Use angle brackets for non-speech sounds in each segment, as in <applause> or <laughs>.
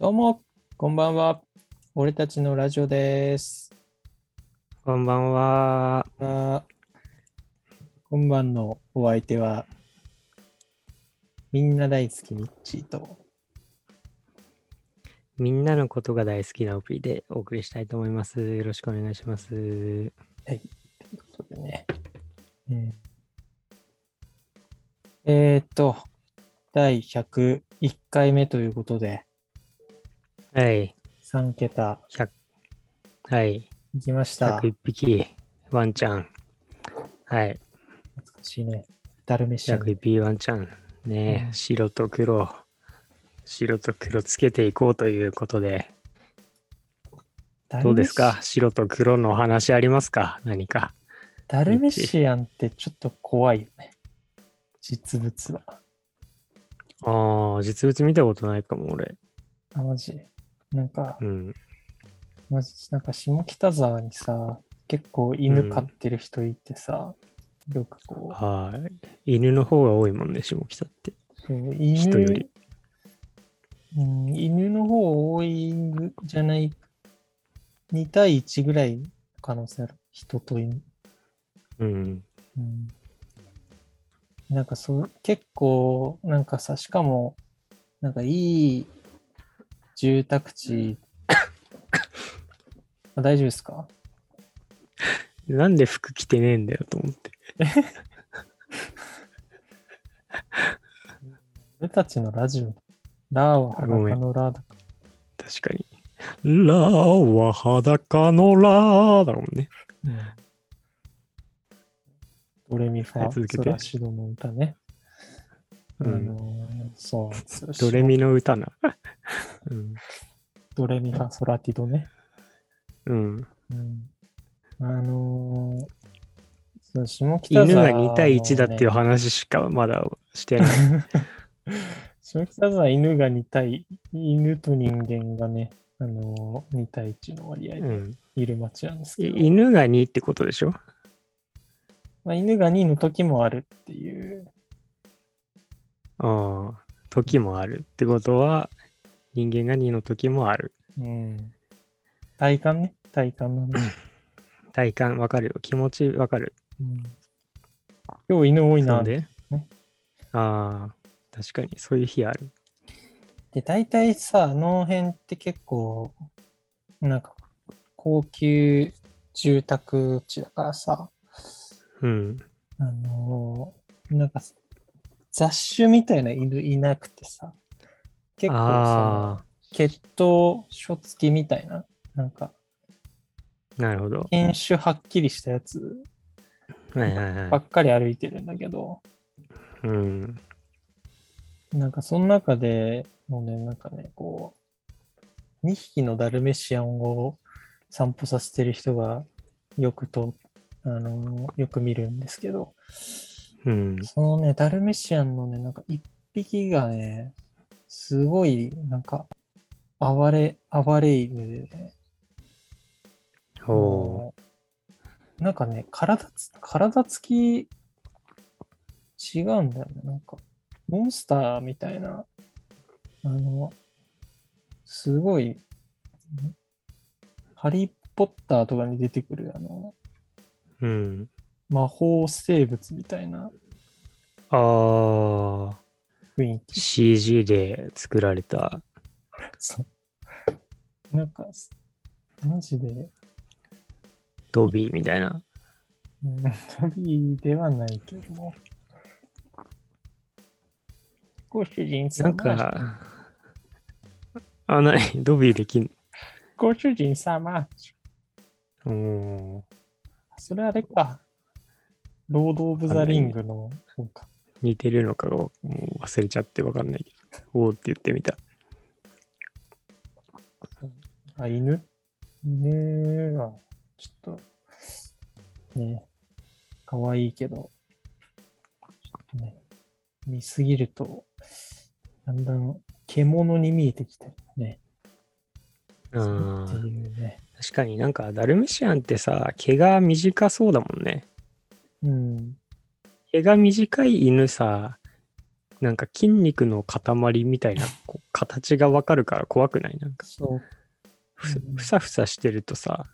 どうも、こんばんは。俺たちのラジオです。こんばんは。あ今晩のお相手は、みんな大好きミッチーと、みんなのことが大好きなオプリでお送りしたいと思います。よろしくお願いします。ということでね。うんえーっと、第101回目ということで、はい。3桁100、はい。いきました。101匹、ワンちゃん。はい。懐かしいね。ダルメシアン。101匹ワンちゃん。ねえ、うん白と黒。白と黒つけていこうということで、どうですか？白と黒のお話ありますか？何か。ダルメシアンってちょっと怖いよね。実物は。ああ、実物見たことないかも、俺。あ、マジ？なんか、うん。マジ、なんか下北沢にさ、結構犬飼ってる人いてさ、よくこはい。犬の方が多いもんね、下北って。う、そう人より犬、うん、犬の方多いんじゃない、2対1ぐらいの可能性ある。人と犬。うん。うんなんかそう、結構、なんかさ、しかも、なんかいい住宅地、<laughs> あ大丈夫ですか？なんで服着てねえんだよと思って。<laughs> 俺たちのラジオ、ラーは裸のラーだか確かに。ラーは裸のラーだもんね。ら、ドレミファはい続けてソラシドの歌ね。うんあのーそう <laughs> ドレミの歌な。うん。ドレミファソラティドね。うん。うん、あのーそう下北犬沢が2対1だっていう話しかまだしてない。<laughs> 下北沢犬が2対、犬と人間がね、あのー、2対1の割合でうん。いる街なんですけど、い犬が2ってことでしょ？まあ、犬が2の時もあるっていう、ああ。時もあるってことは、人間が2の時もある。うん、体感ね、体感なんで、体感わかるよ。気持ちわかる。うん今日犬多いなで？ねああ。確かに、そういう日ある。で、大体さ、あの辺って結構、なんか、高級住宅地だからさ、うん。あのーなんか、雑種みたいな犬いなくてさ、結構血統書付きみたいな、なんか、あ。なるほど。犬種はっきりしたやつはいはいはばっかり歩いてるんだけど、い。うん。なんかその中でもうね、なんかね、こう、2匹のダルメシアンを散歩させてる人がよくと、あのーよく見るんですけど、うん。そのね、ダルメシアンのね、なんか一匹がね、すごい、なんか、暴れ、暴れ犬でね、ほもうなんかね、体つ、体つき、違うんだよね。なんか、モンスターみたいな、あの、すごい、んハリー・ポッターとかに出てくる、あの、う。うん。魔法生物みたいなああ。雰囲気。CG で作られた。そう。なんか、マジで、ドビーみたいな。うん、トビーではないけども。ご主人な様。んか、あ、なに、ドビーできんご主人様。のそれあれか。ロード・オブ・ザ・リングの方か。似てるのかがもう忘れちゃってわかんないけど。おーって言ってみた。あ、犬？犬は、ちょっと、ね、可愛いけど、ちょっとね、見すぎると、だんだん獣に見えてきたりね。うんっていうね。確かになんかダルメシアンってさ、毛が短そうだもんね。うん。毛が短い犬さ、なんか筋肉の塊みたいなこう形がわかるから怖くない？なんかそう。ふさふさしてるとさ、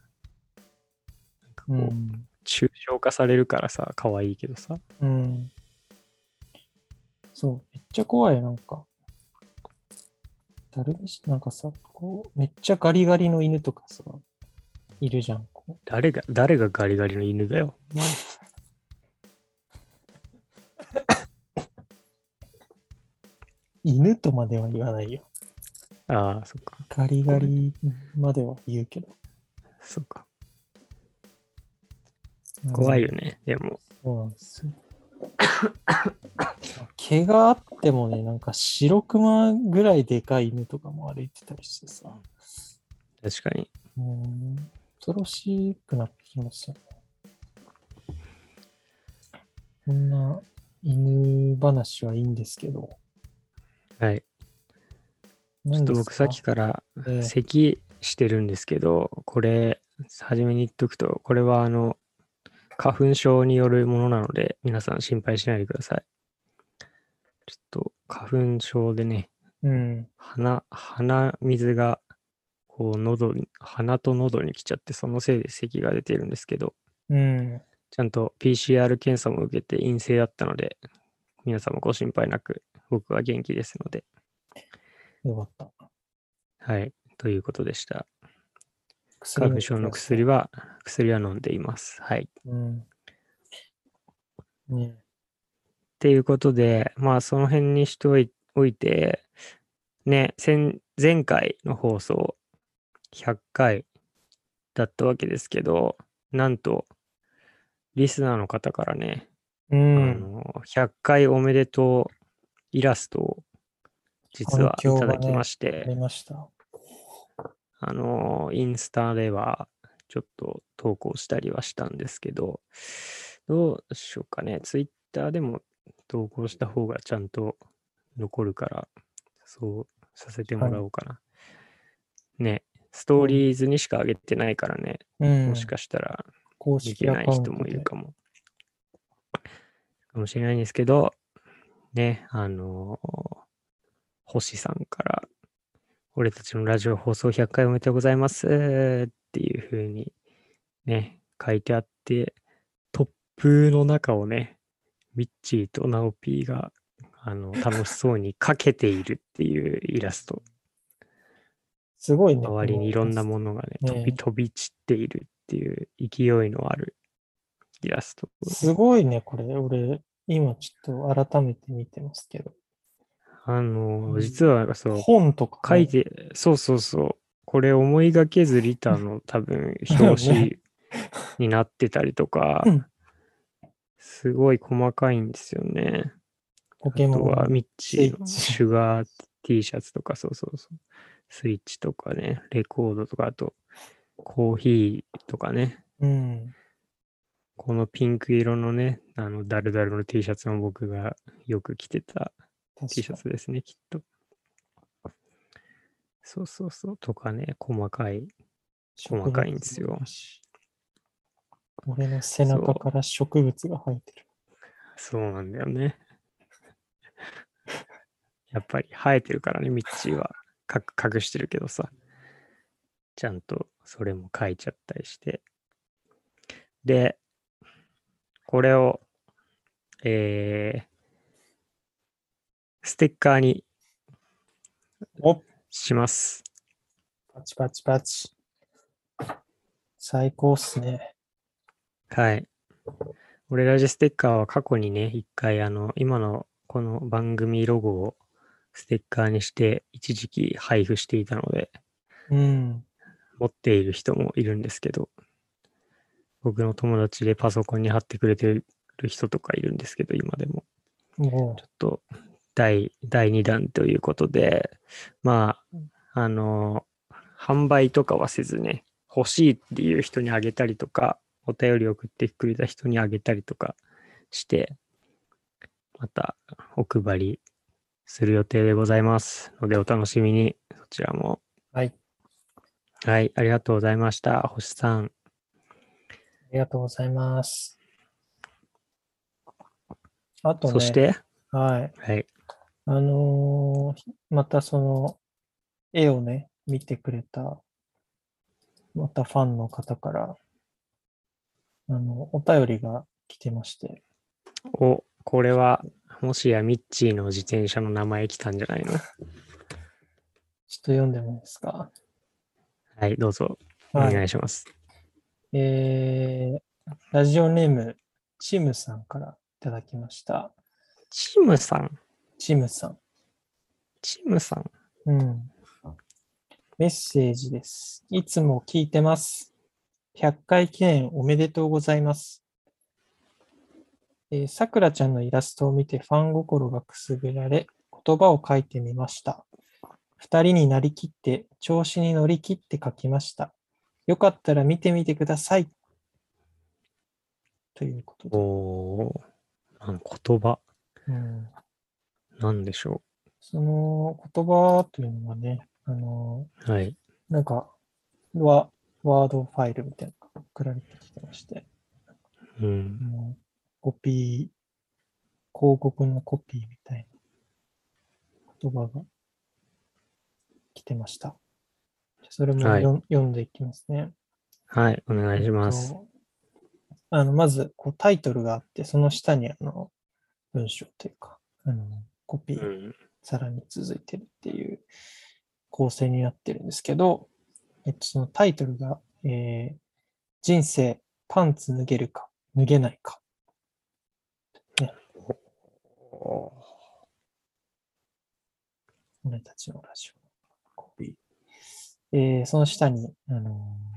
なんかこう、うん。抽象化されるからさ、可愛いけどさ。うん。そう。めっちゃ怖い、なんか。ダルビッシュ、なんかさ、こう、めっちゃガリガリの犬とかさ、いるじゃん。誰が、誰がガリガリの犬だよ。とまでは言わないよ。ああ、そっか。ガリガリまでは言うけど。そっか。怖いよね。ね。でも、そうなんですよ。<coughs> 毛があってもね、なんか白熊ぐらいでかい犬とかも歩いてたりしてさ、確かに。うん、恐ろしくなってきますよね。こんな犬話はいいんですけど、はい。ちょっと僕さっきからええ咳してるんですけど、これ、初めに言っとくと、これはあの、花粉症によるものなので、皆さん心配しないでください。ちょっと花粉症でね、うん、鼻、鼻水が、こう、喉に、鼻と喉に来ちゃって、そのせいで咳が出てるんですけど、うん、ちゃんと PCR 検査も受けて陰性だったので、皆さんもご心配なく、僕は元気ですので、よかった。はい、ということでした。薬花粉症の薬は、薬は飲んでいます。はい。っうん。ねていうことで、まあ、その辺にしておいて、ね、前前回の放送、100回だったわけですけど、なんと、リスナーの方からね、うあん。の、100回おめでとうイラストを実はいただきましあて、りました。あの、インスタではちょっと投稿したりはしたんですけど、どうしようかね。ツイッターでも投稿した方がちゃんと残るから、そうさせてもらおうかな。ね、ストーリーズにしか上げてないからね、うん。もしかしたら公見てない人もいる。かも。かもしれないんですけど、ね、あのー星さんから、俺たちのラジオ放送100回おめでとうございますっていう風にね、書いてあって、突風の中をね、ミッチーとナオピーがあの楽しそうにかけているっていう <laughs> イラスト。すごいね。周りにいろんなものがね、ね飛び飛び散っているっていう勢いのあるイラスト。すごいね、これ。俺、今ちょっと改めて見てますけど。あの実はそう、本とかね、書いて、そうそうそう。これ思いがけずリタの <laughs> 多分表紙になってたりとかうん、すごい細かいんですよね。ポケモンあとはミッチーのシュガー T シャツとか、そうそうそう。スイッチとかね、レコードとか、あとコーヒーとかね。うん。このピンク色のね、あの、ダルダルの T シャツも僕がよく着てた T シャツですね、きっと。そうそうそう。とかね、細かい。に細かいんですよ。俺の背中から植物が生えてる。そうなんだよね。<laughs> やっぱり生えてるからね、ミッチーは。か隠してるけどさ。ちゃんとそれも書いちゃったりして。で、これを、えー、ステッカーにおします。パチパチパチ。最高っすね。はい。俺ラジステッカーは過去にね、一回あの、今のこの番組ロゴをステッカーにして一時期配布していたので、うん。持っている人もいるんですけど、僕の友達でパソコンに貼ってくれてる人とかいるんですけど、今でも。もちょっと第、第2弾ということで、まあ、あの、販売とかはせずね、欲しいっていう人にあげたりとか、お便り送ってくれた人にあげたりとかして、またお配りする予定でございますので、お楽しみに、そちらも。う、はい。はい、ありがとうございました。星さん。ありがとうございます。あとね、そして、はい。はい、あのーまたその、絵をね、見てくれた、またファンの方から、あの、お便りが来てまして、お、これは、もしやミッチーの自転車の名前来たんじゃないの？ちょっと読んでもいいですか？はい、どうぞ、おはい願いします。えー、ラジオネーム、チムさんからいただきました。チムさん、チムさん。チムさん？うん。メッセージです。いつも聞いてます。100回記念おめでとうございます。えーさくらちゃんのイラストを見てファン心がくすぐられ、言葉を書いてみました。二人になりきって、調子に乗り切って書きました。よかったら見てみてください。ということで。おー、なん言葉、うんなんでしょその言葉というのはね、あのう。はい。なんか、ワワードファイルみたいなのが送られてきてまして、うんコピー、広告のコピーみたいな言葉が来てました。それもはい読んでいきますね。はい、お願いします。とあのまずこうタイトルがあって、その下にあの文章というか、あのコピうー、ん。さらに続いてるっていう構成になってるんですけど、えっと、そのタイトルが、えー人生パンツ脱げるか脱げないか。お俺たちのラジオ。えーその下に、あの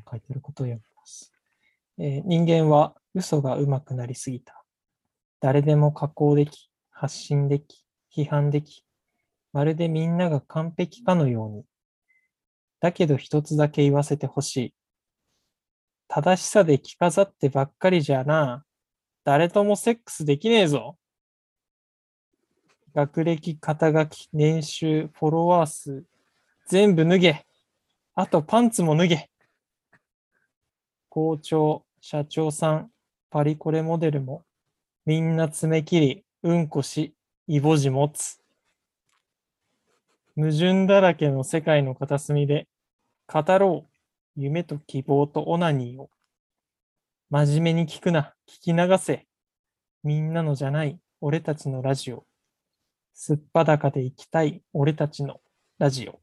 ー書いてることを読みます。えー人間は嘘が上手くなりすぎた。誰でも加工でき、発信でき、批判でき、まるでみんなが完璧かのように。だけど一つだけ言わせてほしい。正しさで着飾ってばっかりじゃな。誰ともセックスできねえぞ。学歴、肩書き、年収、フォロワー数、全部脱げ。あとパンツも脱げ。校長、社長さん、パリコレモデルも、みんな爪切り、うんこし、イボ痔持つ。矛盾だらけの世界の片隅で、語ろう。夢と希望とオナニーを。真面目に聞くな、聞き流せ。みんなのじゃない、俺たちのラジオ。すっぱだかで行きたい、俺たちのラジオ。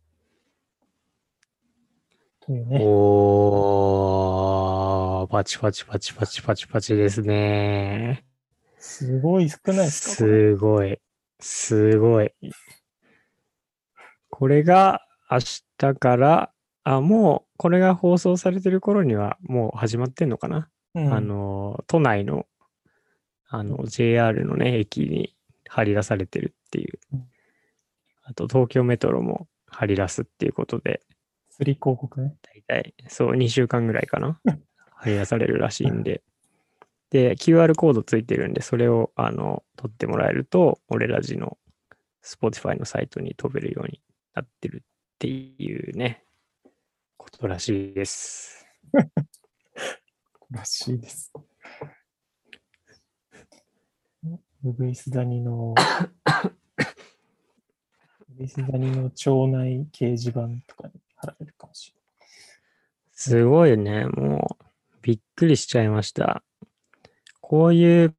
というね。おー、パチパチパチパチパチパチですね。すごい少ないですかすごい。すごい。これが明日から、あ、もう、これが放送されてる頃にはもう始まってんのかな、うんあの、都内の、あの、JR のね、駅に張り出されてるっていううん。あと、東京メトロも張り出すっていうことで、釣り広告ね。大体、そう、2週間ぐらいかな張り出されるらしいんで。で、QR コードついてるんで、それを、あの、取ってもらえると、俺らじの Spotify のサイトに飛べるようになってるっていうね、ことらしいです。<laughs> らしいです。ウグイスダニの、<laughs> ウグイスダニの町内掲示板とかに貼られるかもしすごいね、もう、びっくりしちゃいました。こういう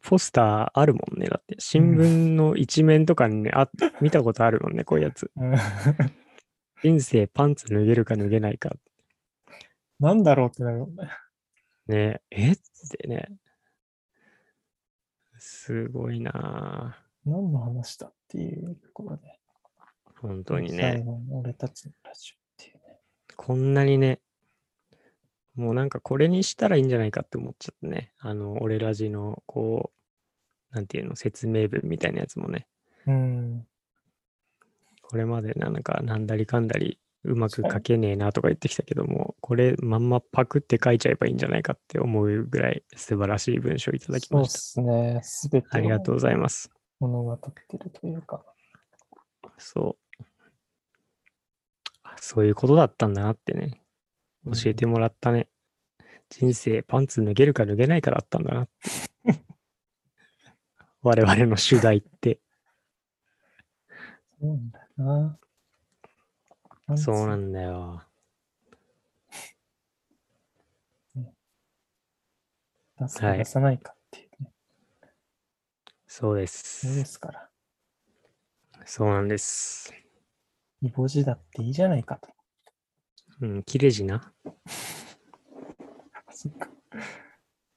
ポスターあるもんね。だって、新聞の一面とかにね、あ見たことあるもんね、こういうやつ。れない。人生パンツ脱げるか脱げないか。なんだろうってなるもんね。ねえってね。すごいなぁ何の話だっていうところで。本当に最ね。俺たちのラジオっていうね。こんなにね、もうなんかこれにしたらいいんじゃないかって思っちゃってね。あの、俺ラジの、こう、なんていうの、説明文みたいなやつもね。うん。これまでなんか、なんだりかんだり、うまく書けねえなとか言ってきたけども、これまんまパクって書いちゃえばいいんじゃないかって思うぐらい素晴らしい文章いただきました。すね。すべてありがとうをございます。物語ってるというか。そう。あそういうことだったんだなってね、教えてもらったね。人生パンツ脱げるか脱げないかだったんだなって。<laughs> 我々の主題って。そうなんだよな。そうなんだよ。出すか出さないかっていうね。そうで。そうですすから。そうなんです。イボジだっていいじゃないかと。うん、切れ字な。<laughs> そっか。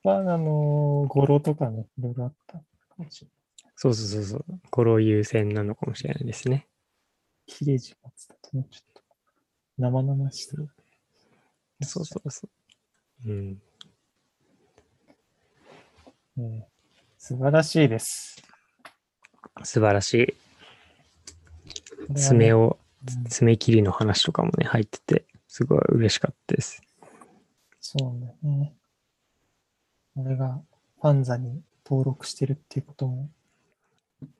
まあ、あのー語呂とかね、いろいろあったかもしれない。そうそうそうそう。語呂優先なのかもしれないですね。切れ字持つだとね、ちょっと生々しさ。そうそうそう。うん。ね素晴らしいです。素晴らしい。爪を、うん爪切りの話とかもね、入ってて、すごい嬉しかったです。そうなんだよね。俺がファンザに登録してるっていうことも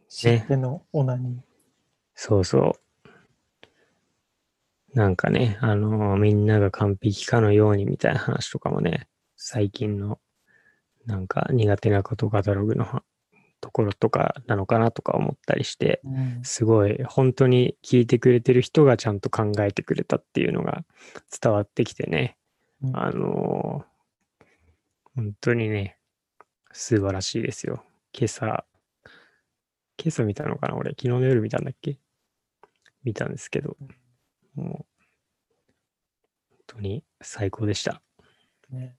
知ってのオナニー。そうそう。なんかね、あのみんなが完璧かのようにみたいな話とかもね、最近の、なんか苦手なことカタログのはところとかなのかなとか思ったりして、うん。すごい本当に聞いてくれてる人がちゃんと考えてくれたっていうのが伝わってきてね、うん。あの本当にね、素晴らしいですよ。今朝、今朝見たのかな俺、昨日の夜見たんだっけ？見たんですけど、もう、本当に最高でした。ね。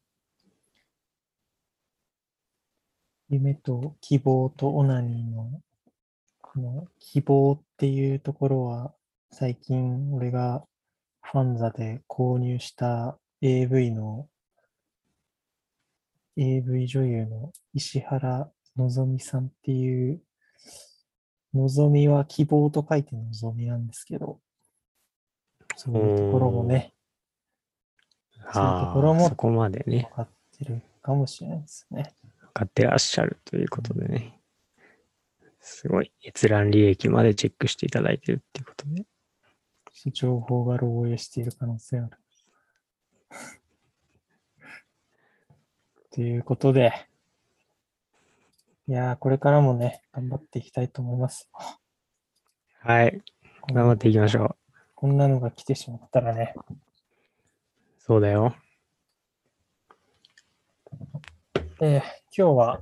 夢と希望とオナニーの、この希望っていうところは、最近俺がファンザで購入した AV の、AV 女優の石原のぞみさんっていう、のぞみは希望と書いてのぞみなんですけど、そういうところもね、そういうところもそこまでね分、かってるかもしれないですね。分かってらっしゃるということでね、すごい閲覧履歴までチェックしていただいてるっていうことで、情報が漏洩している可能性ある。<laughs> ということで、いやー、これからもね、頑張っていきたいと思います。はい、頑張っていきましょう。こんなのが来てしまったらね、そうだよ。えー今日は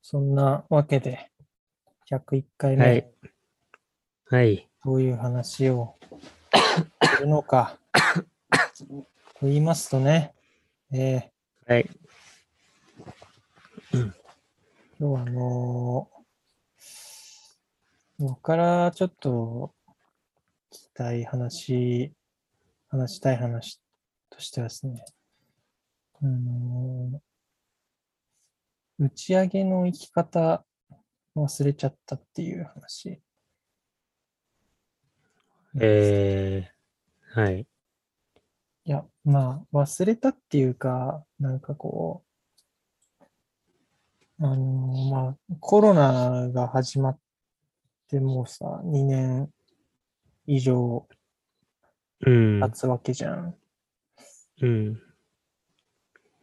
そんなわけで、101回目、はいはい。どういう話をするのか、<coughs> と言いますとね、えーはい。今日はあのー僕からちょっと聞きたい話、話したい話としてはですね、あのー打ち上げの生き方忘れちゃったっていう話。えー、はい。いや、まあ、忘れたっていうか、なんかこう、あのーまあ、コロナが始まってもうさ、2年以上うん。経つわけじゃん。うん。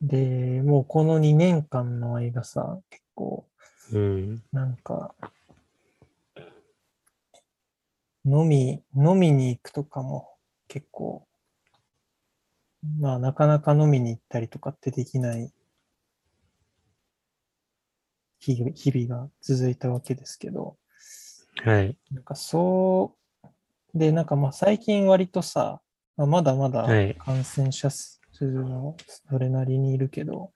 で、もうこの2年間の間さ、結構、うん。なんか、飲み、飲みに行くとかも結構、まあなかなか飲みに行ったりとかってできない日々日々が続いたわけですけど、はい。なんかそう、で、なんかまあ最近割とさ、まあまだまだはい感染者数はそれなりにいるけど、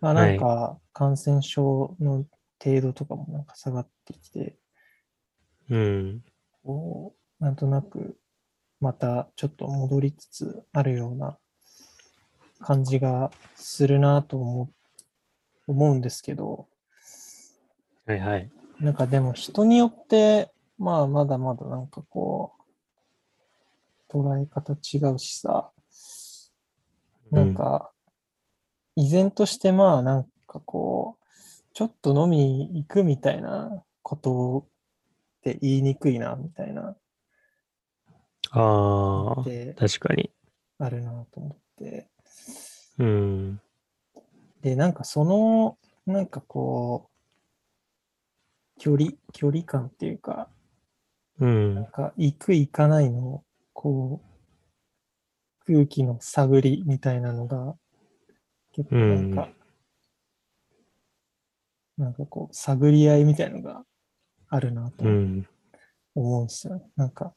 まあなんか感染症の程度とかもなんか下がってきて、うん。こう、なんとなくまたちょっと戻りつつあるような感じがするなと思う思うんですけど、はいはい。なんかでも人によって、まあまだまだなんかこう、捉え方違うしさ、なんか、依然としてまあなんかこう、ちょっと飲みに行くみたいなことって言いにくいなみたいな、ああ、で確かに。あるなと思って。うん。で、なんかその、なんかこう、距離、距離感っていうか、うんなん。か行く行かないの、こう、空気の探りみたいなのが、結構なんか、なんかこう、探り合いみたいのがあるなとうん。思うんですよね。なんか、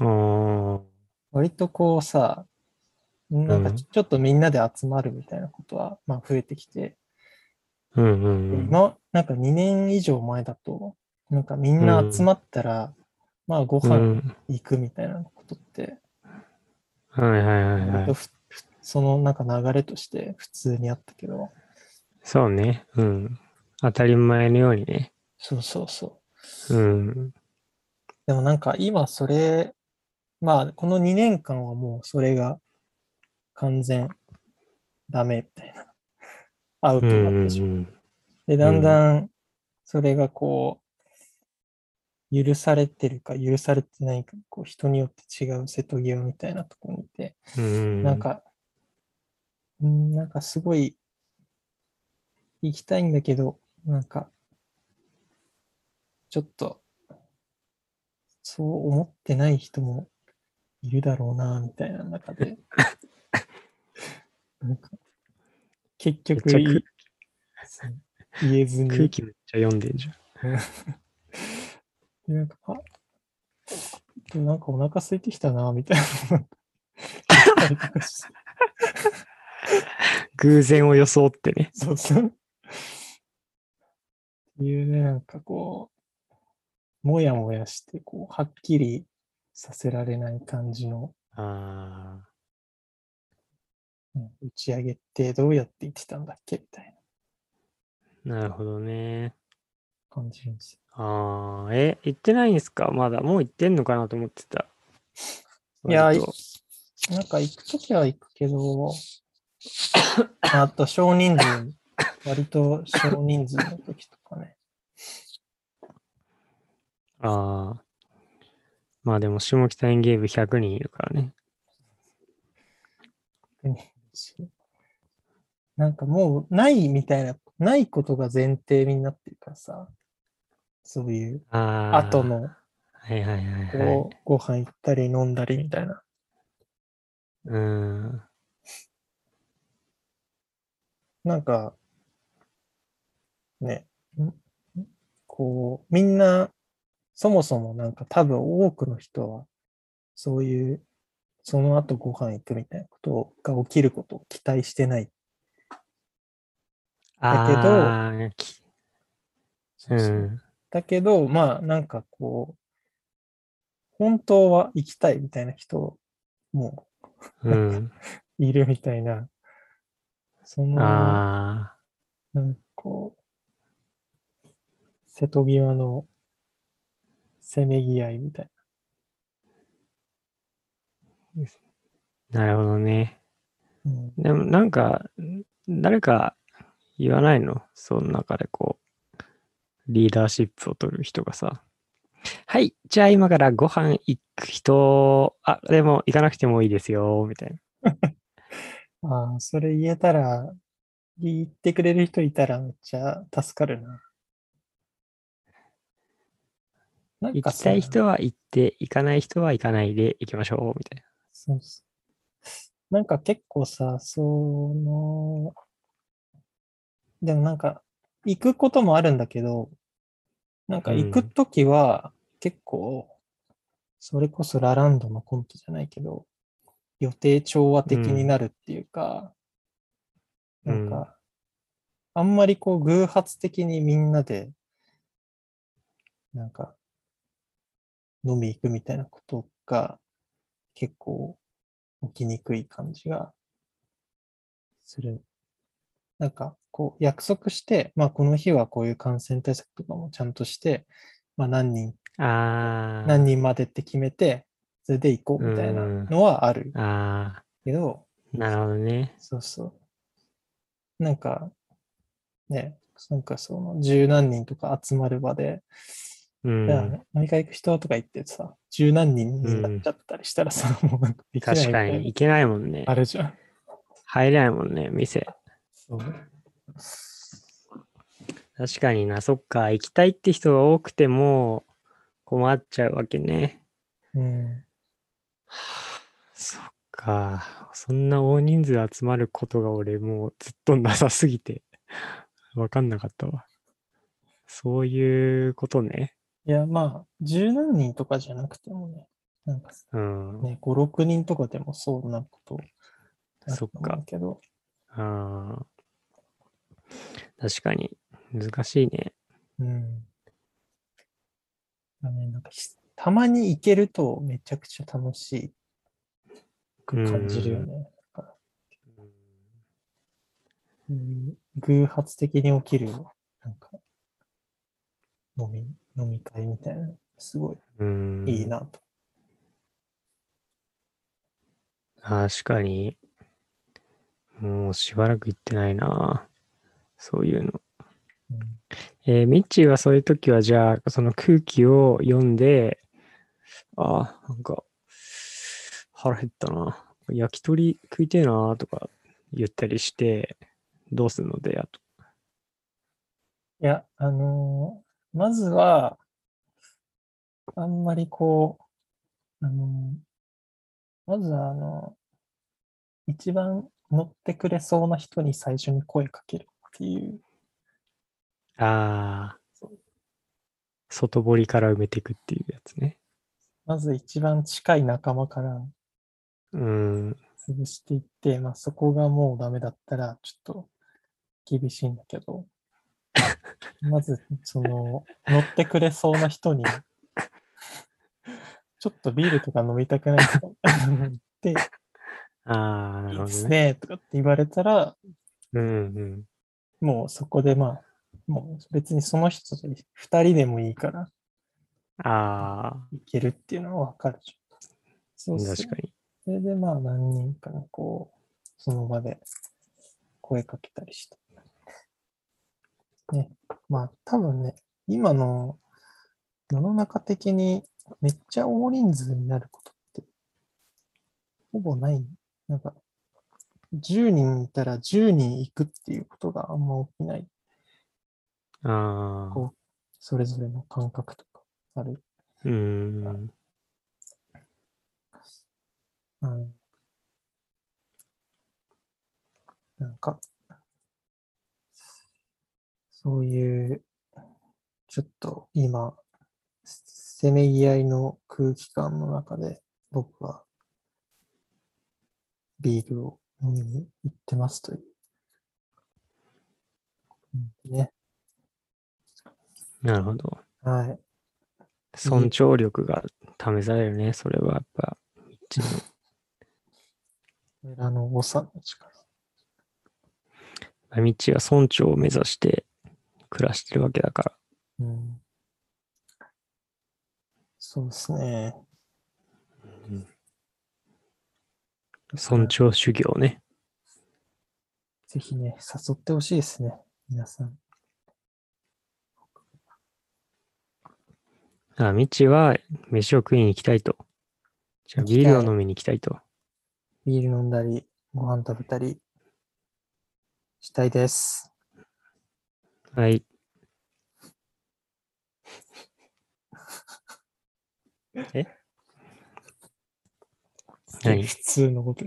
ああ。割とこうさ、なんかうんちょっとみんなで集まるみたいなことは、まあ増えてきて、うんうんうん。今、なんか2年以上前だと、なんかみんな集まったら、まあごう飯ん。行くみたいなことって、はいはいはいはい。そのなんか流れとして普通にあったけど、そうね。うん。当たり前のようにね。そうそうそう。うん。でもなんか今それ、まあこの2年間はもうそれが完全ダメみたいな。アウトうんうんになってしまう。うん。で、だんだんそれがこう、許されてるか許されてないか、こう人によって違う瀬戸際みたいなところにいて、うん。なんか、うんなんかすごい行きたいんだけど、なんか、ちょっと、そう思ってない人もいるだろうな、みたいな中で、<laughs> なんか、結局言えずに、空気めっちゃ読んでんじゃん。<laughs> でなんか、あ、なんかお腹空いてきたな、みたいな。<laughs> 偶然を装ってね。そうそう。っていうね、なんかこう、もやもやして、こう、はっきりさせられない感じのああ。うん打ち上げってどうやって言ってたんだっけみたいななるほどね。感じですよ。ああ。え、行ってないんですか？まだ。もう行ってんのかなと思ってた。いやなんか行くときは行くけど、あと少人数、割と少人数の時とかね。<laughs> ああ。まあでも、下北園芸部100人いるからね。なんかもうないみたいな、ないことが前提になってるからさ、そういう。後のはいはいはいはい。ご飯行ったり飲んだりみたいな。うん。なんか、ね、んこう、みんな、そもそもなんか多分多くの人は、そういう、その後ご飯行くみたいなことが起きることを期待してない。だけどそううそう。ん。だけど、まあなんかこう、本当は行きたいみたいな人もうん。<laughs> いるみたいな、その、あなんかこう、瀬戸際のせめぎ合いみたいあ。なるほどね。な。うん、でもなんか、誰か言わないの？その中でこう、リーダーシップを取る人がさ。はい、じゃあ今からご飯行く人、あ、でも行かなくてもいいですよ、みたいな。<laughs> ああ、それ言えたら、言ってくれる人いたらめっちゃ助かるな。なんかさ行きたい人は行って、行かない人は行かないで行きましょう、みたいそうそう。なんか結構さ、その、でもなんか、行くこともあるんだけど、なんか行くうんときは結構、それこそラランドのコントじゃないけど、予定調和的になるっていうか、うんなんか、あんまりこう偶発的にみんなで、なんか、飲み行くみたいなことが結構起きにくい感じがする。なんか、こう約束して、まあこの日はこういう感染対策とかもちゃんとして、まあ何人、な。あー。何人までって決めて、それで行こうみたいなのはあるあけど、ー、なるほどね。そうそう。なんか、ね、なんかその十何人とか集まる場で、うん毎回行く人とか言ってさ、十何人になっちゃったりしたらさ、もうなんかできないみ確かに行けないもんねあ。るじゃん。入れないもんね、店。そう。確かにな、そっか、行きたいって人が多くても、困っちゃうわけね。うん。そっか。そんな大人数集まることが俺もうずっとなさすぎて、わかんなかったわ。そういうことね。いや、まあ、十何人とかじゃなくてもね、なんかうん。ね、5、6人とかでもそうなことあるとそっか思うけど、ああ。確かに。難しいね。うん。だね、なんかひたまに行けるとめちゃくちゃ楽しく感じるよね。うん偶発的に起きる、なんか、飲み、飲み会みたいな、すごうん。いいいなと。確かに。もうしばらく行ってないな。そういうの。うんえーミッチーはそういう時は、じゃあ、その空気を読んで、ああ、なんか、腹減ったな。焼き鳥食いてえなとか言ったりして、どうするので、あと。いや、あのーまずは、あんまりこう、あのーまずは、あの一番乗ってくれそうな人に最初に声かけるっていう、ああ、外堀から埋めていくっていうやつね。まず一番近い仲間からうん。潰していって、まあそこがもうダメだったらちょっと厳しいんだけど、<laughs> まずその乗ってくれそうな人に、<laughs> ちょっとビールとか飲みたくないとか言って、ああ、ないるいですほどね。ねとかって言われたら、うんうん。もうそこでまあ、もう別にその人と二人でもいいからあいけるっていうのはわかるじゃん。あ、そうそう確かに。それでまあ何人かにこう、その場で声かけたりして。ね、まあ多分ね、今の世の中的にめっちゃ大人数になることってほぼない。なんか、10人いたら10人行くっていうことがあんま起きない。ああ、こう、それぞれの感覚とかある。うん。うんなんか、そういう、ちょっと今、せめぎ合いの空気感の中で、僕は、ビールを飲みに行ってますという。うんね。なるほど。はい。尊重力が試されるね。それはやっぱ、<laughs> 村の誤差の力。まあミッチーは村長を目指して暮らしてるわけだから。うん。そうですね。尊重修行ね。ぜひね、誘ってほしいですね。皆さん。あ、ミッチーは飯を食いに行きたいと。じゃあビールを飲みに行きたいと。ビール飲んだり、ご飯食べたりしたいです。はい。<laughs> え？何 <laughs> 普通のこと。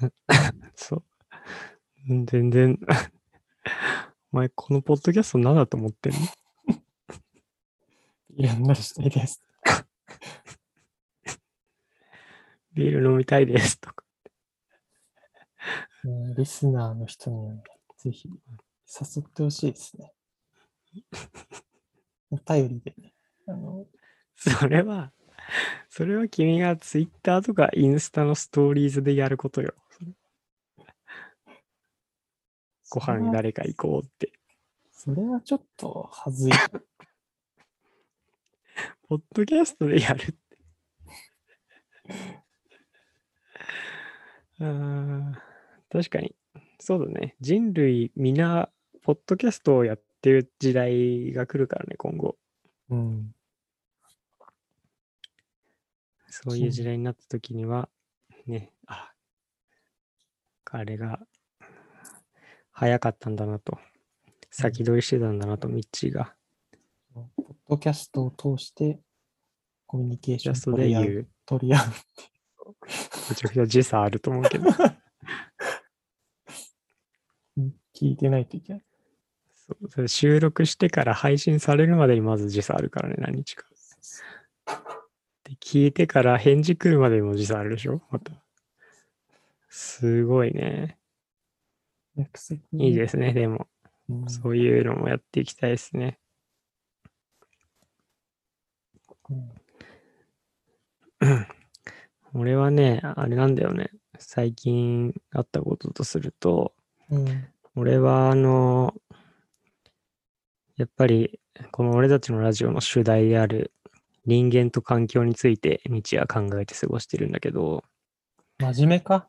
<laughs> そう。全然、<laughs> お前このポッドキャスト何だと思ってんの？ビール飲んだりしたいです。ビール飲みたいですとか。ねリスナーの人にぜひ誘ってほしいですね。お便りでね。あの、それは、<laughs> それは君がツイッターとかインスタのストーリーズでやることよ。ご飯に誰か行こうって。それはちょっとはずい。<laughs> ポッドキャストでやるって。<laughs> あー確かに。そうだね。人類皆、ポッドキャストをやってる時代が来るからね、今後。うん。そういう時代になった時には、ね、あ、あれが早かったんだなと。先取りしてたんだなと、ミッチーが。ポッドキャストを通してコミュニケーション取り合う。取り合う。めちゃくちゃ時差あると思うけど。う <laughs> ん聞いてないといけない。そうそれ収録してから配信されるまでにまず時差あるからね、何日か。で、聞いてから返事来るまでにも時差あるでしょ？また。すごいね。いいですね、でも。うんそういうのもやっていきたいですね。うん俺はね、あれなんだよね。最近あったこととすると、うん。俺はあの、やっぱりこの俺たちのラジオの主題である人間と環境について日夜考えて過ごしてるんだけど、真面目か？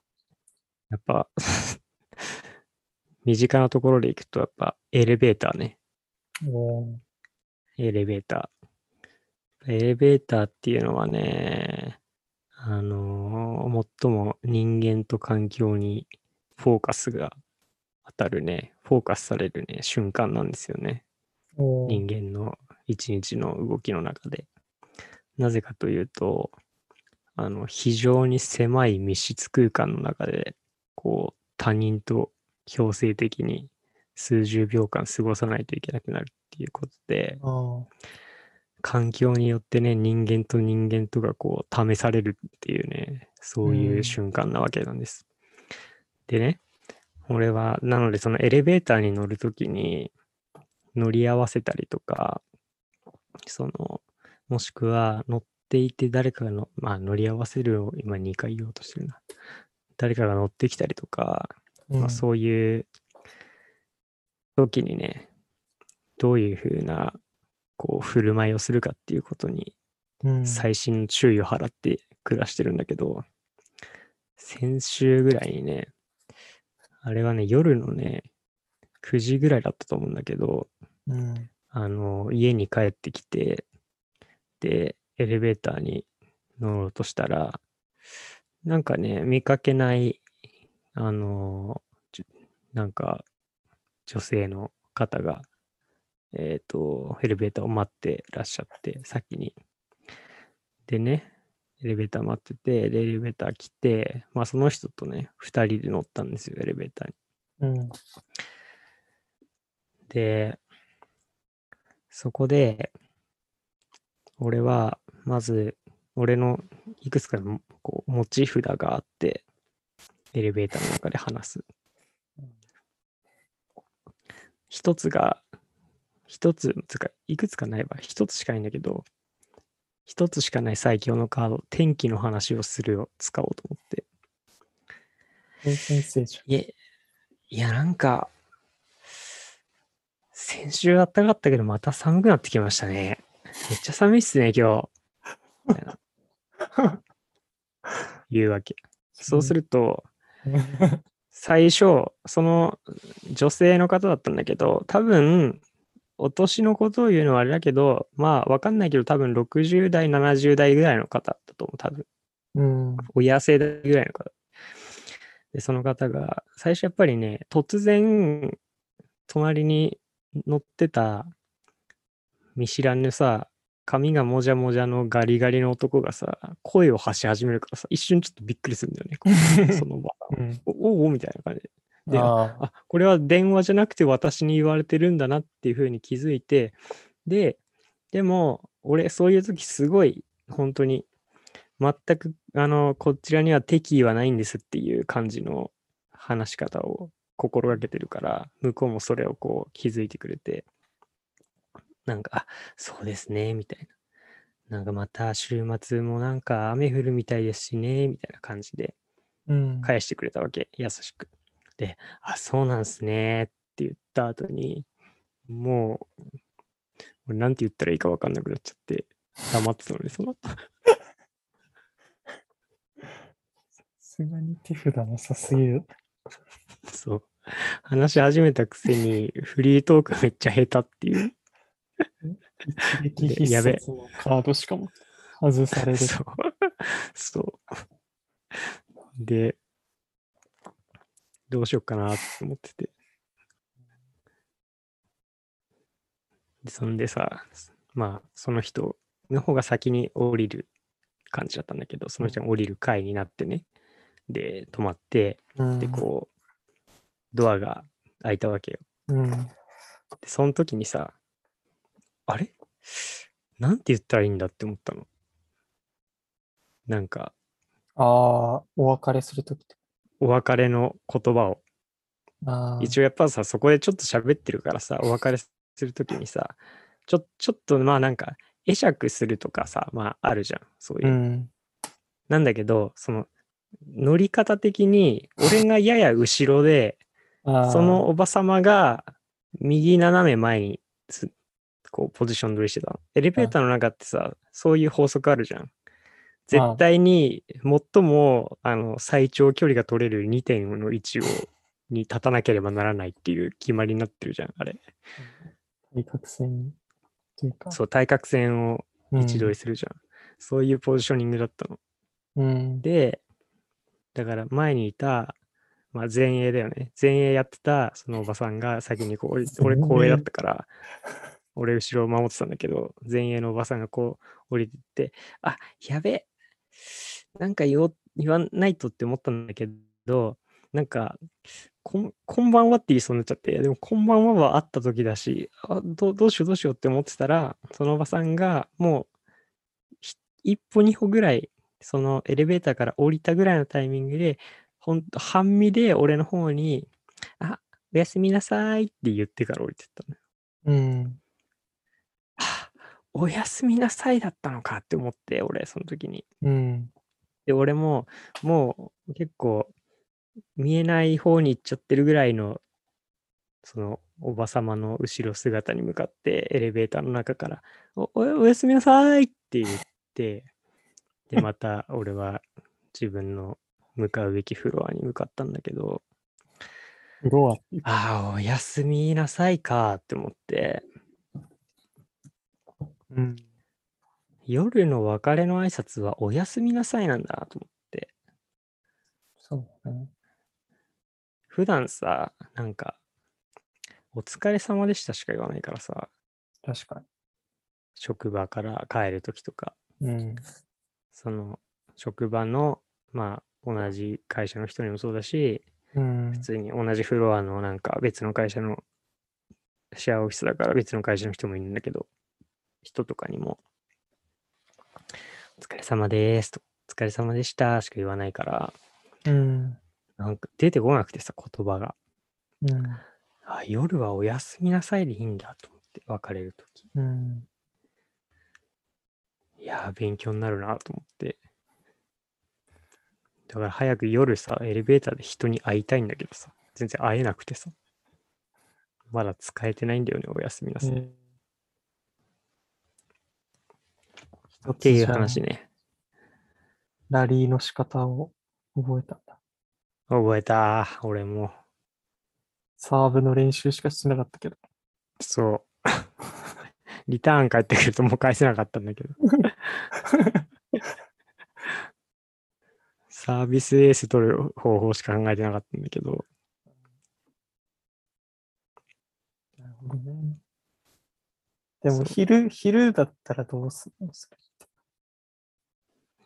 やっぱ <laughs> 身近なところで行くとやっぱエレベーターね。おーエレベーター。エレベーターっていうのはね、あのー最も人間と環境にフォーカスが当たるね、フォーカスされるね、瞬間なんですよね。人間の一日の動きの中で。なぜかというと、あの、非常に狭い密室空間の中で、こう、他人と強制的に数十秒間過ごさないといけなくなるっていうことで、環境によってね、人間と人間とがこう、試されるっていうね、そういううん瞬間なわけなんです。でね、俺は、なのでそのエレベーターに乗るときに乗り合わせたりとか、その、もしくは乗っていて誰かがの、まあ乗り合わせるを今2回言おうとしてるな。誰かが乗ってきたりとか、まあ、そういう時にね、どういうふうなこう振る舞いをするかっていうことにうん細心の注意を払って暮らしてるんだけど、先週ぐらいにね、あれはね、夜のね、9時ぐらいだったと思うんだけど、うん。あの、家に帰ってきて、で、エレベーターに乗ろうとしたら、なんかね、見かけない、あの、なんか、女性の方が、えっ、と、エレベーターを待ってらっしゃって、先に。でね、エレベーター待ってて、で、エレベーター来て、まあその人とね、二人で乗ったんですよ、エレベーターに。うん。で、そこで、俺は、まず、俺のいくつかのこう持ち札があって、エレベーターの中で話す。一つが、一つ、つうか、いくつかないわ。一つしかないんだけど、一つしかない最強のカード、天気の話をするを使おうと思って。いえ、いや、なんか、先週暖かかったけど、また寒くなってきましたね。めっちゃ寒いっすね、今日。みたいな <laughs> 言うわけ。そうすると。最初、その女性の方だったんだけど、多分、お年のことを言うのはあれだけど、まあ、わかんないけど、多分60代、70代ぐらいの方だと思う、多分。うん。親世代ぐらいの方。で、その方が、最初やっぱりね、突然、隣に乗ってた、見知らぬさ、髪がもじゃもじゃのガリガリの男がさ、声を発し始めるからさ、一瞬ちょっとびっくりするんだよね。<laughs> その場。うん。おおおみたいな感じで。で。あ、これは電話じゃなくて私に言われてるんだなっていうふうに気づいて、で、でも、俺、そういう時すごい、本当に、全く、あの、こちらには敵意はないんですっていう感じの話し方を心がけてるから、向こうもそれをこう気づいてくれて、なんか、あ、そうですね、みたいな。なんかまた週末もなんか雨降るみたいですしね、みたいな感じで、うん。返してくれたわけ、優しく。で、あ、そうなんすねって言った後に、もう、俺なんて言ったらいいか分かんなくなっちゃって、黙ってたのに、その後。<laughs> さすがに手札なさすぎる。そう。話し始めたくせに、フリートークめっちゃ下手っていう。<laughs> 一撃必やべ殺のカードしかも外される。そう。<laughs> そう。で、どうしようかなって思ってて。で、そんでさ、まあ、その人の方が先に降りる感じだったんだけど、その人が降りる回になってね、で、止まって、うん。で、こう、ドアが開いたわけよ。うん。で、その時にさ、あれ？なんて言ったらいいんだって思ったの。なんか、ああ、お別れするときって。お別れの言葉を。一応やっぱさ、そこでちょっと喋ってるからさ、お別れするときにさ、ちょ、ちょっとまあなんか、会釈するとかさ、まああるじゃん。そういうう。ん。なんだけど、その、乗り方的に、俺がやや後ろで。<laughs> そのおばさまが右斜め前につこうポジション取りしてたの。エレベーターの中ってさ、そういう法則あるじゃん。絶対に最もあの最長距離が取れる2点の位置をに立たなければならないっていう決まりになってるじゃん、あれ。対角線というか。そう、対角線をうん。位置取りするじゃん。そういうポジショニングだったの。うん。で、だから前にいた、まあ、前衛だよね。前衛やってたそのおばさんが先にこう、俺後衛だったから、俺後ろを守ってたんだけど、前衛のおばさんがこう降りてって、あ、やべえ、なんか言わないとって思ったんだけど、なんか、こんこんばんはって言いそうになっちゃって、でもこんばんははあった時だし、あどうどうしようどうしようって思ってたら、そのおばさんがもう一歩二歩ぐらいそのエレベーターから降りたぐらいのタイミングで、ほん半身で俺の方に、あ、おやすみなさいって言ってから降りてったのよ。うん。あおやすみなさいだったのかって思って、俺、その時に。うん。で、俺も、もう結構、見えない方に行っちゃってるぐらいの、その、おばさまの後ろ姿に向かって、エレベーターの中から、お、おおやすみなさいって言って、で、また <laughs> 俺は自分の向かうべきフロアに向かったんだけど、フロアああ、おやすみなさいかって思って、うん。夜の別れの挨拶はおやすみなさいなんだなと思って、そうだね。普段さ、なんか、お疲れ様でしたしか言わないからさ、確か職場から帰るときとか、に。うん。その、職場の、まあ、同じ会社の人にもそうだし、うん普。通に同じフロアのなんか別の会社のシェアオフィスだから別の会社の人もいるんだけど、人とかにも、お疲れ様ですと、お疲れ様でしたしか言わないから、うん。なんか出てこなくてさ、言葉が。うん。あ、夜はおやすみなさいでいいんだと思って、別れるとき。うん。いやー、勉強になるなと思って。だから早く夜さ、エレベーターで人に会いたいんだけどさ、全然会えなくてさ。まだ使えてないんだよね、おやすみなさい。っっていう話。ね。ラリーの仕方を覚えたんだ。覚えた。俺も。サーブの練習しかしてなかったけど。そう。<laughs> リターン返ってくるともう返せなかったんだけど。<laughs> サービスエース取る方法しか考えてなかったんだけど。なるほどね。でも昼、昼だったらどうするのそれ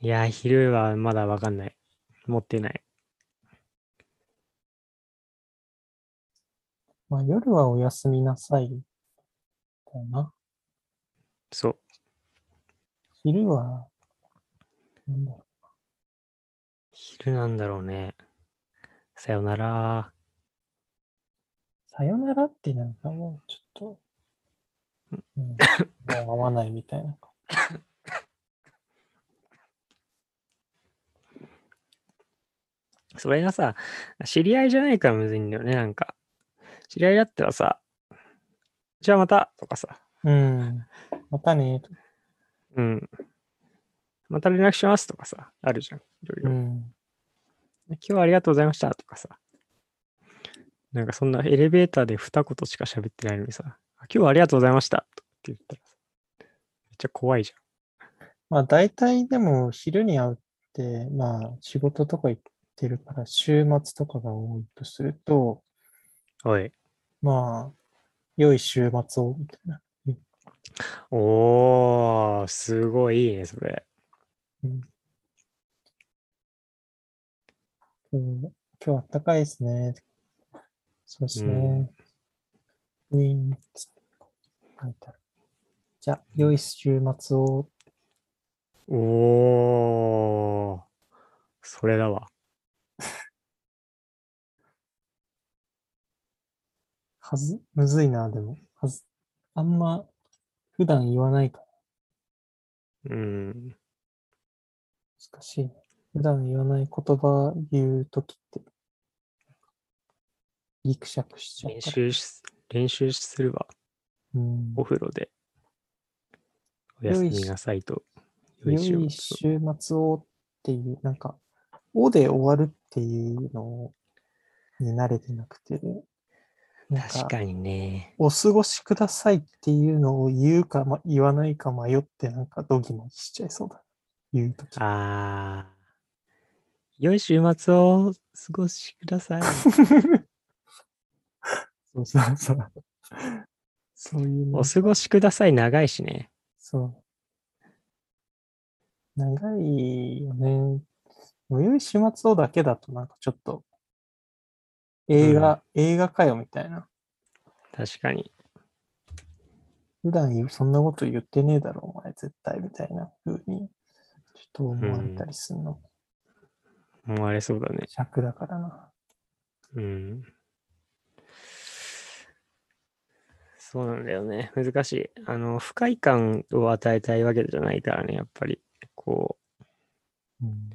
いやー、昼はまだわかんない。持ってない。まあ夜はおやすみなさい。だよな。そう。昼は、なんだろ昼なんだろうね。さよなら。う。さよならってなんかもうちょっと、<laughs> うん、もう会わないみたいな。それがさ、知り合いじゃないからむずいんだよね、なんか。知り合いだったらさ、じゃあまたとかさ、うん。またね。うん。また連絡しますとかさ、あるじゃん。いろいうろ。ん。今日はありがとうございましたとかさ。なんかそんなエレベーターで二言しか喋ってないのにさ、今日はありがとうございましたとかって言ったらさ、めっちゃ怖いじまあ大体でも昼に会うって、まあ仕事とか行ってるから週末とかが多いとすると、ゃん。おい。まあ、良い週末を、みたいな。おー、すごいいいね、それ。今日、今日あったかいですね。そうですうね。ウィンつって書いてある。じゃあ、良い週末を。おー、それだわ。はず、むずいな、でも。はず、あんま、普段言わないからうん。難しいね。普段言わない言葉言うときって、ギクシャクしちゃう練。習し、練習するわ。うんお風呂で。おやすみなさいと。良い週末を週末をっていう、なんか、おで終わるっていうのに慣れてなくて、確かにね。お過ごしくださいっていうのを言うか、ま、言わないか迷って、なんかドギマギしちゃいそうだ。言うとき。あー。良い週末を過ごしください。<laughs> そうそうそう。そういうのお。過ごしください長いしね。そう。長いよね。良い週末をだけだとなんかちょっと映画、映画かよみたいな。確かに。普段そんなこと言ってねえだろ、お前絶対みたいな風に、ちょっと思われたりするの。思われそうだね。尺だからな。うん。そうなんだよね。難しい。あの、不快感を与えたいわけじゃないからね、やっぱり。こう、うん、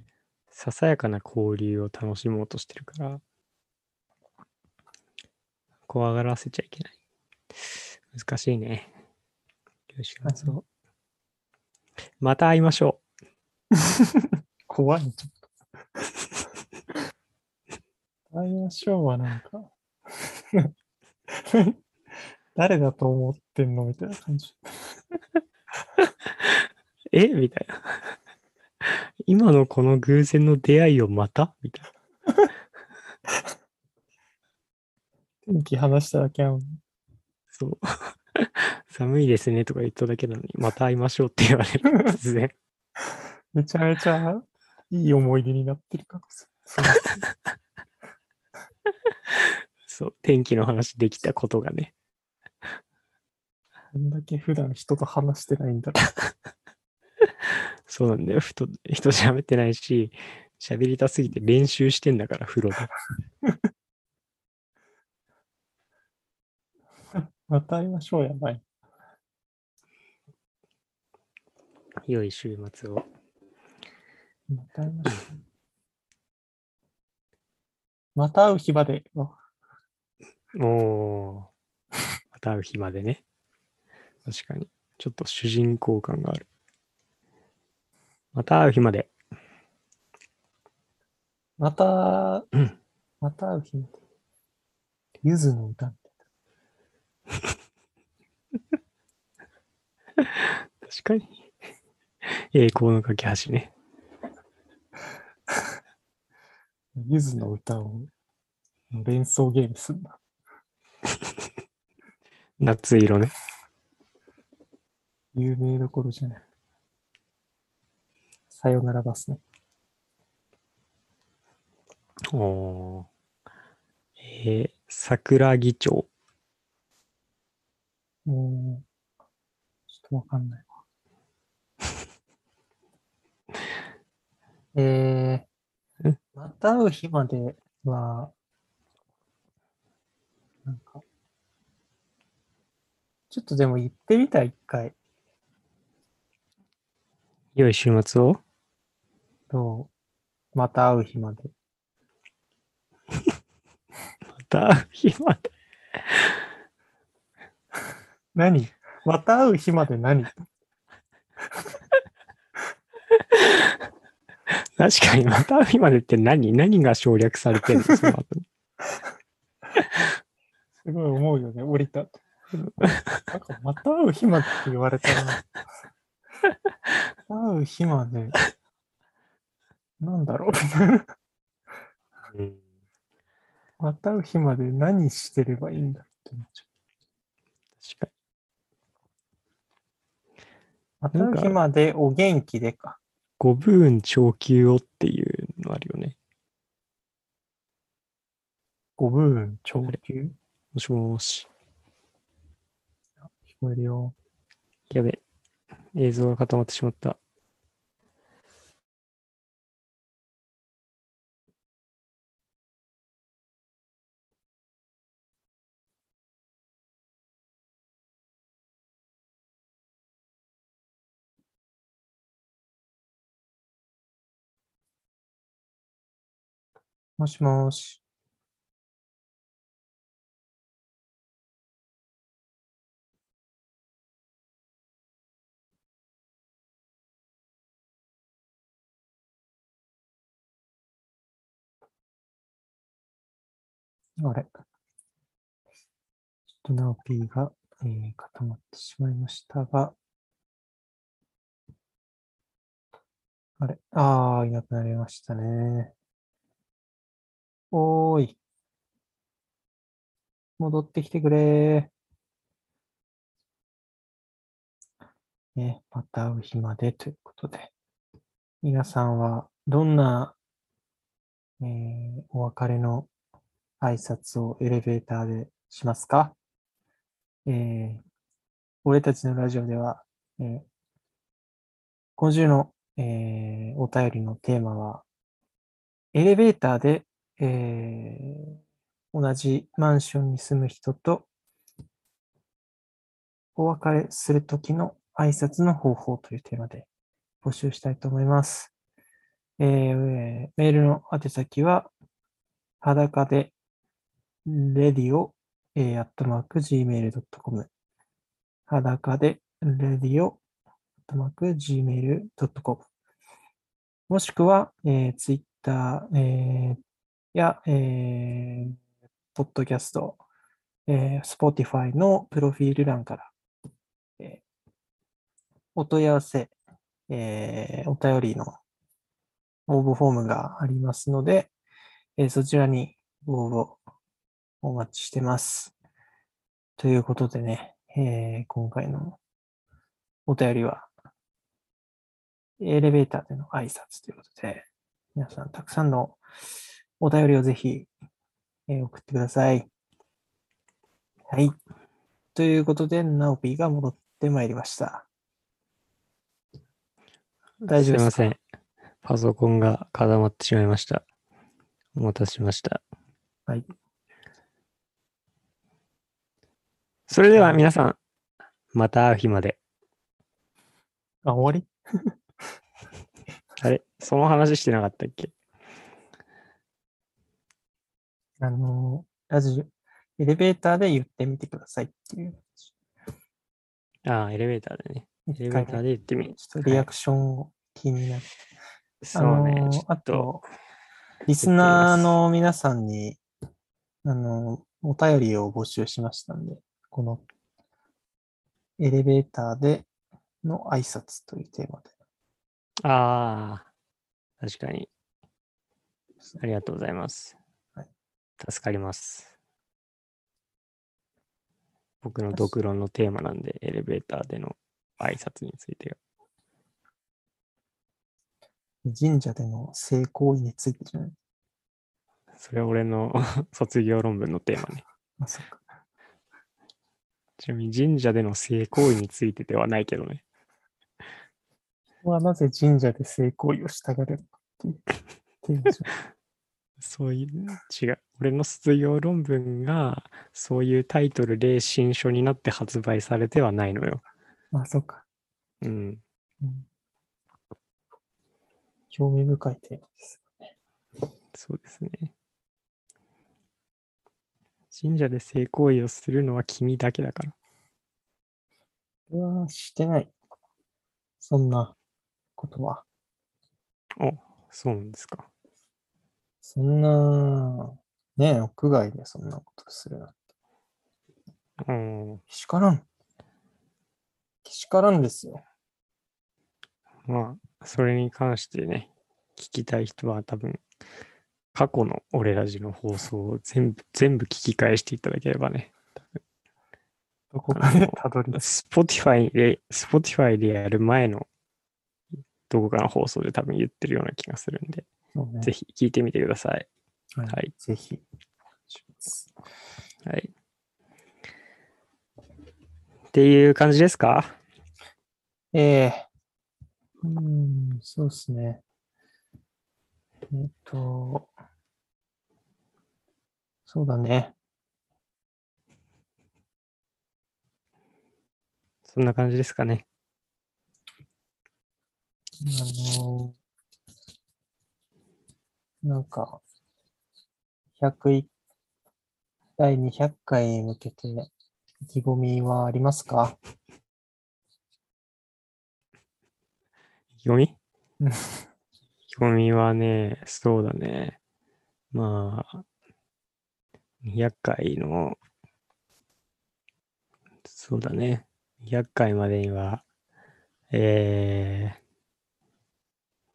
ささやかな交流を楽しもうとしてるから、怖がらせちゃいけない。難しいね。よし、う。また会いましょ <laughs> 怖い、ちょっと。会いましょうはなんか、<laughs> 誰だと思ってんのみたいな感じ。う。<laughs> え？みたいな。今のこの偶然の出会いをまた？みたいな。天気話しただけなのに。そう。<laughs> 寒いですねとか言っただけなのに、また会いましょうって言われる。突然。めちゃめちゃいい思い出になってるからさ。<laughs> そう。天気の話できたことがね。こんだけ普段人と話してないんだろ <laughs> そうなんだよ。人、人喋ってないし、喋りたすぎて練習してんだから、風呂で。う。また会いましょうやばい。良い週末を。また会いましょう。また会う日まで。あおー。また会う日までね。確かに。ちょっと主人公感がある。また会う日まで。またうん、また会う日まで。ゆずの歌確かに。栄光の架け橋ね。な。ゆずの歌を連想ゲームすんだ。<laughs> 夏色ね。有名どころじゃない。さよならバスね。おー。えー、桜木町。もう、ちょっとわかんないわ。<laughs> えーん、また会う日までは、なんか、ちょっとでも行ってみたい、一回。良い週末を？と、また会う日まで。<laughs> また会う日まで。何？また会う日まで何？確かに、また会う日までって何？何が省略されてるの？その後。に。<laughs> すごい思うよね、降りた。後。なんか、また会う日までって言われたら、会う日まで、なんだろう？うん。また会う日まで何してればいいんだって思っちゃ確かまたの日までお元気でか。五分長級をっていうのあるよね。五分長級もしもし。聞こえるよ。やべ。映像が固まってしまった。もしもし。あれ。ちょっとナオピーが、えー固まってしまいましたが。あれ。ああ、いなくなりましたね。おーい。戻ってきてくれー。ね、また会う日までということで。皆さんはどんな、えーお別れの挨拶をエレベーターでしますか？えー俺たちのラジオでは、えー今週の、えーお便りのテーマは、エレベーターでえー同じマンションに住む人とお別れするときの挨拶の方法というテーマで募集したいと思います。えーメールの宛先は、裸で radio えーアットマーク gmail.com 裸で radio アットマーク gmail.com もしくは、えー、Twitter、えーや、えー、ポッドキャスト、えー、Spotify のプロフィール欄から、えーお問い合わせ、えーお便りの応募フォームがありますので、えーそちらにご応募お待ちしてます。ということでね、えー今回のお便りは、エレベーターでの挨拶ということで、皆さんたくさんのお便りをぜひ、えー送ってください。はい。ということで、ナオピーが戻ってまいりました。大丈夫ですか？すいません。パソコンが固まってしまいました。お待たせしました。はい。それでは皆さん、また会う日まで。あ、終わり？あれ？その話してなかったっけ？あのー、ラジオ、エレベーターで言ってみてくださいっていう。ああ、エレベーターでね。エレベーターで言ってみる。ちょっとリアクションを気になる。そうね。あとあと、リスナーの皆さんに、あのー、お便りを募集しましたんで、このエレベーターでの挨拶というテーマで。ああ、確かに。ありがとうございます。はい助かります。僕のドクロのテーマなんで、エレベーターでの挨拶についてが。神社での性行為についてじゃない？それは俺の <laughs> 卒業論文のテーマね。あ、そっか。ちなみに神社での性行為についてではないけどね。はなぜ神社で性行為をしたがるのかっていうテーマじゃん。<laughs> そういう、違う。俺の卒業論文が、そういうタイトルで新書になって発売されてはないのよ。あ、そっか。うん。うん興味深いテーマです。そうですね。神社で性行為をするのは君だけだから。うわーしてない。そんなことは。お、そうなんですか。そんな、ねえ、屋外でそんなことするなんて。うん。けしからん。けしからんですよ。まあ、それに関してね、聞きたい人は多分、過去の俺ラジの放送を全部、全部聞き返していただければね、どこかでたどり着く。Spotify で、Spotify でやる前のどこかの放送で多分言ってるような気がするんで、ねぜひ聞いてみてください。ははいぜひ。はい。っていう感じですか？ええうん、そうですね。えっと、そうだね。そんな感じですかね。あの、なんか、101第200回に向けて意気込みはありますか？意気込み？うん意気込みはね、そうだね。まあ、200回の、そうだね。200回までには、えー、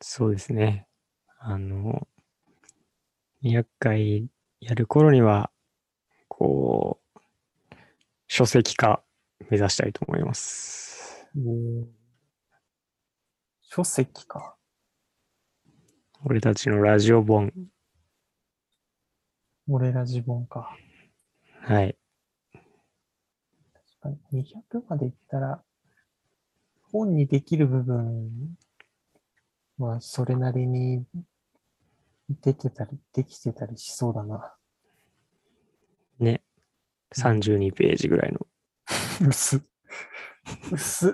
そうですね。あの、200回やる頃には、こう、書籍化目指したいと思います。書籍か。俺たちのラジオ本。俺ら自分か。はい。確かに200までいったら、本にできる部分はそれなりに出てたり、できてたりしそうだな。ね。32ページぐらいの。薄っ。薄っ。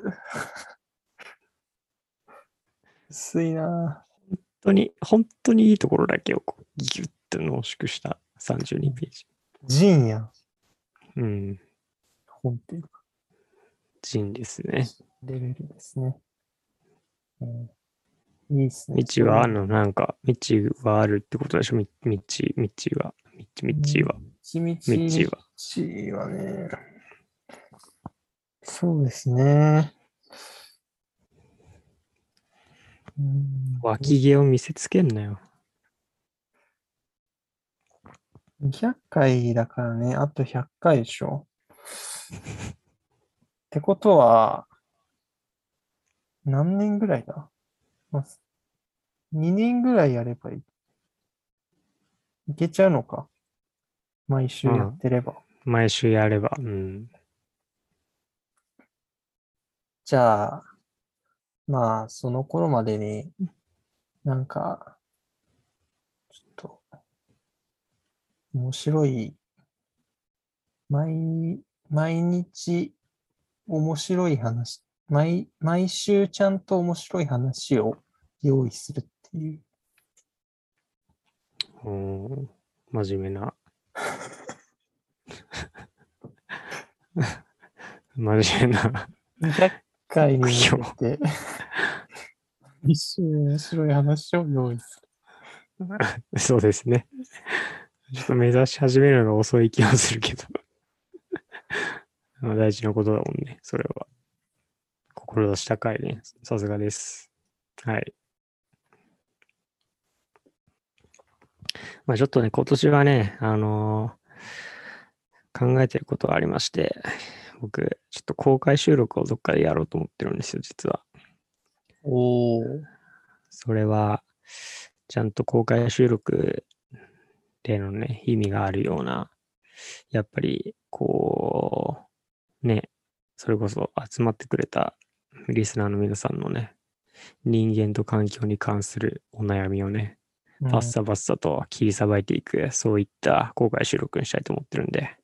薄いな本当に、本当にいいところだけをこうギュッと濃縮した32ページ。ジンやん。うん。本っていうか、ジンですね。レベルですね。うん、いいっすね。道は、あの、なんか、道はあるってことでしょ？み道、道は。道、道は。道は。道はね。そうですね。うん、脇毛を見せつけんなよ。200回だからね、あと100回でしょ？ってことは、何年ぐらいだ、まあ、?2 年ぐらいやればいい。いけちゃうのか毎週やってれば。毎週やれば。うん。じゃあ、まあ、その頃までに、なんか、ちょっと、面白い、毎、毎日、面白い話、毎、毎週ちゃんと面白い話を用意するっていう。うん真面目な。真面目な。200回に向けて、一週面白い話を用意すそうですね。ちょっと目指し始めるのが遅い気がするけど。まあ大事なことだもんね、それは。志高いね。さすがです。はい。まあちょっとね、今年はね、あのー考えてることがありまして、僕、ちょっと公開収録をどっかでやろうと思ってるんですよ、実は。る。おお。それは、ちゃんと公開収録でのね、意味があるような、やっぱり、こう、ね、それこそ集まってくれたリスナーの皆さんのね、人間と環境に関するお悩みをね、バッサバッサと切りさばいていく、そういった公開収録にしたいと思ってるんで、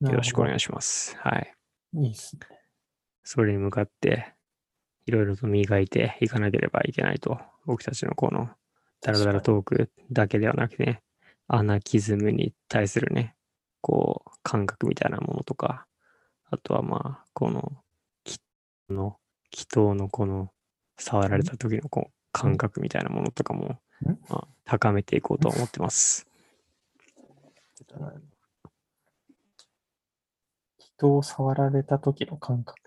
よろしくお願いします。はい。いいっすね。それに向かって、いろいろと磨いていかなければいけないと、僕たちのこのダラダラトークだけではなくてね、アナキズムに対するね、こう、感覚みたいなものとか、あとはまあ、この、気の、気筒のこの、触られた時のこう、感覚みたいなものとかも、んまあ、高めていこうと思ってます。人を触られた時の感覚。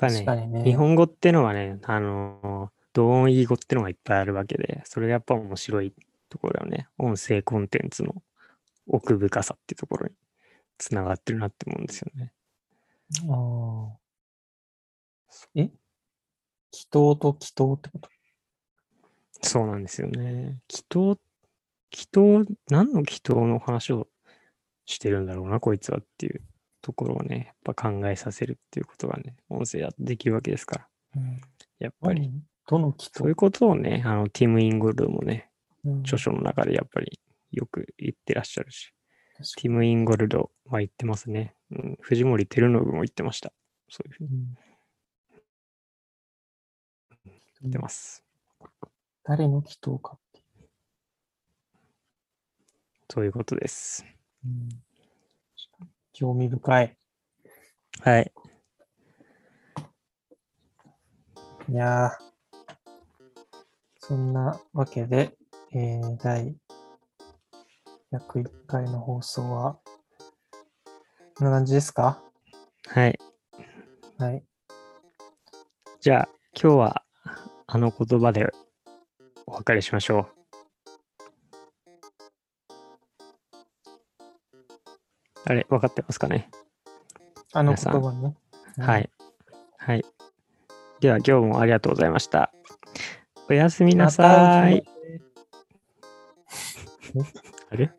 やっぱねね。日本語ってのはね、あの、同音異義語ってのがいっぱいあるわけで、それがやっぱ面白いところだよね。音声コンテンツの奥深さっていうところにつながってるなって思うんですよね。ああ。え？祈祷と祈祷ってこと？そうなんですよね。祈祷、祈祷、何の祈祷の話をしてるんだろうな、こいつはっていうところをね、やっぱ考えさせるっていうことがね、音声だとできるわけですから。うん。やっぱり、何？どの祈祷？そういうことをね、あの、ティム・インゴルドもね、うん著書の中でやっぱりよく言ってらっしゃるし、ティム・インゴルドは言ってますね。うん、藤森照信も言ってました。そういうふうにに言ってます。誰の祈祷かっていそういうことです。う。うん興味深い。はい。いやーそんなわけで、えー第101回の放送は、こんな感じですか？はい。はい。じゃあ、今日はあの言葉でお別れしましょう。あれ、分かってますかね、あの言葉ね。うんはい。はい。では、今日もありがとうございました。おやすみなさい。<laughs> あれ？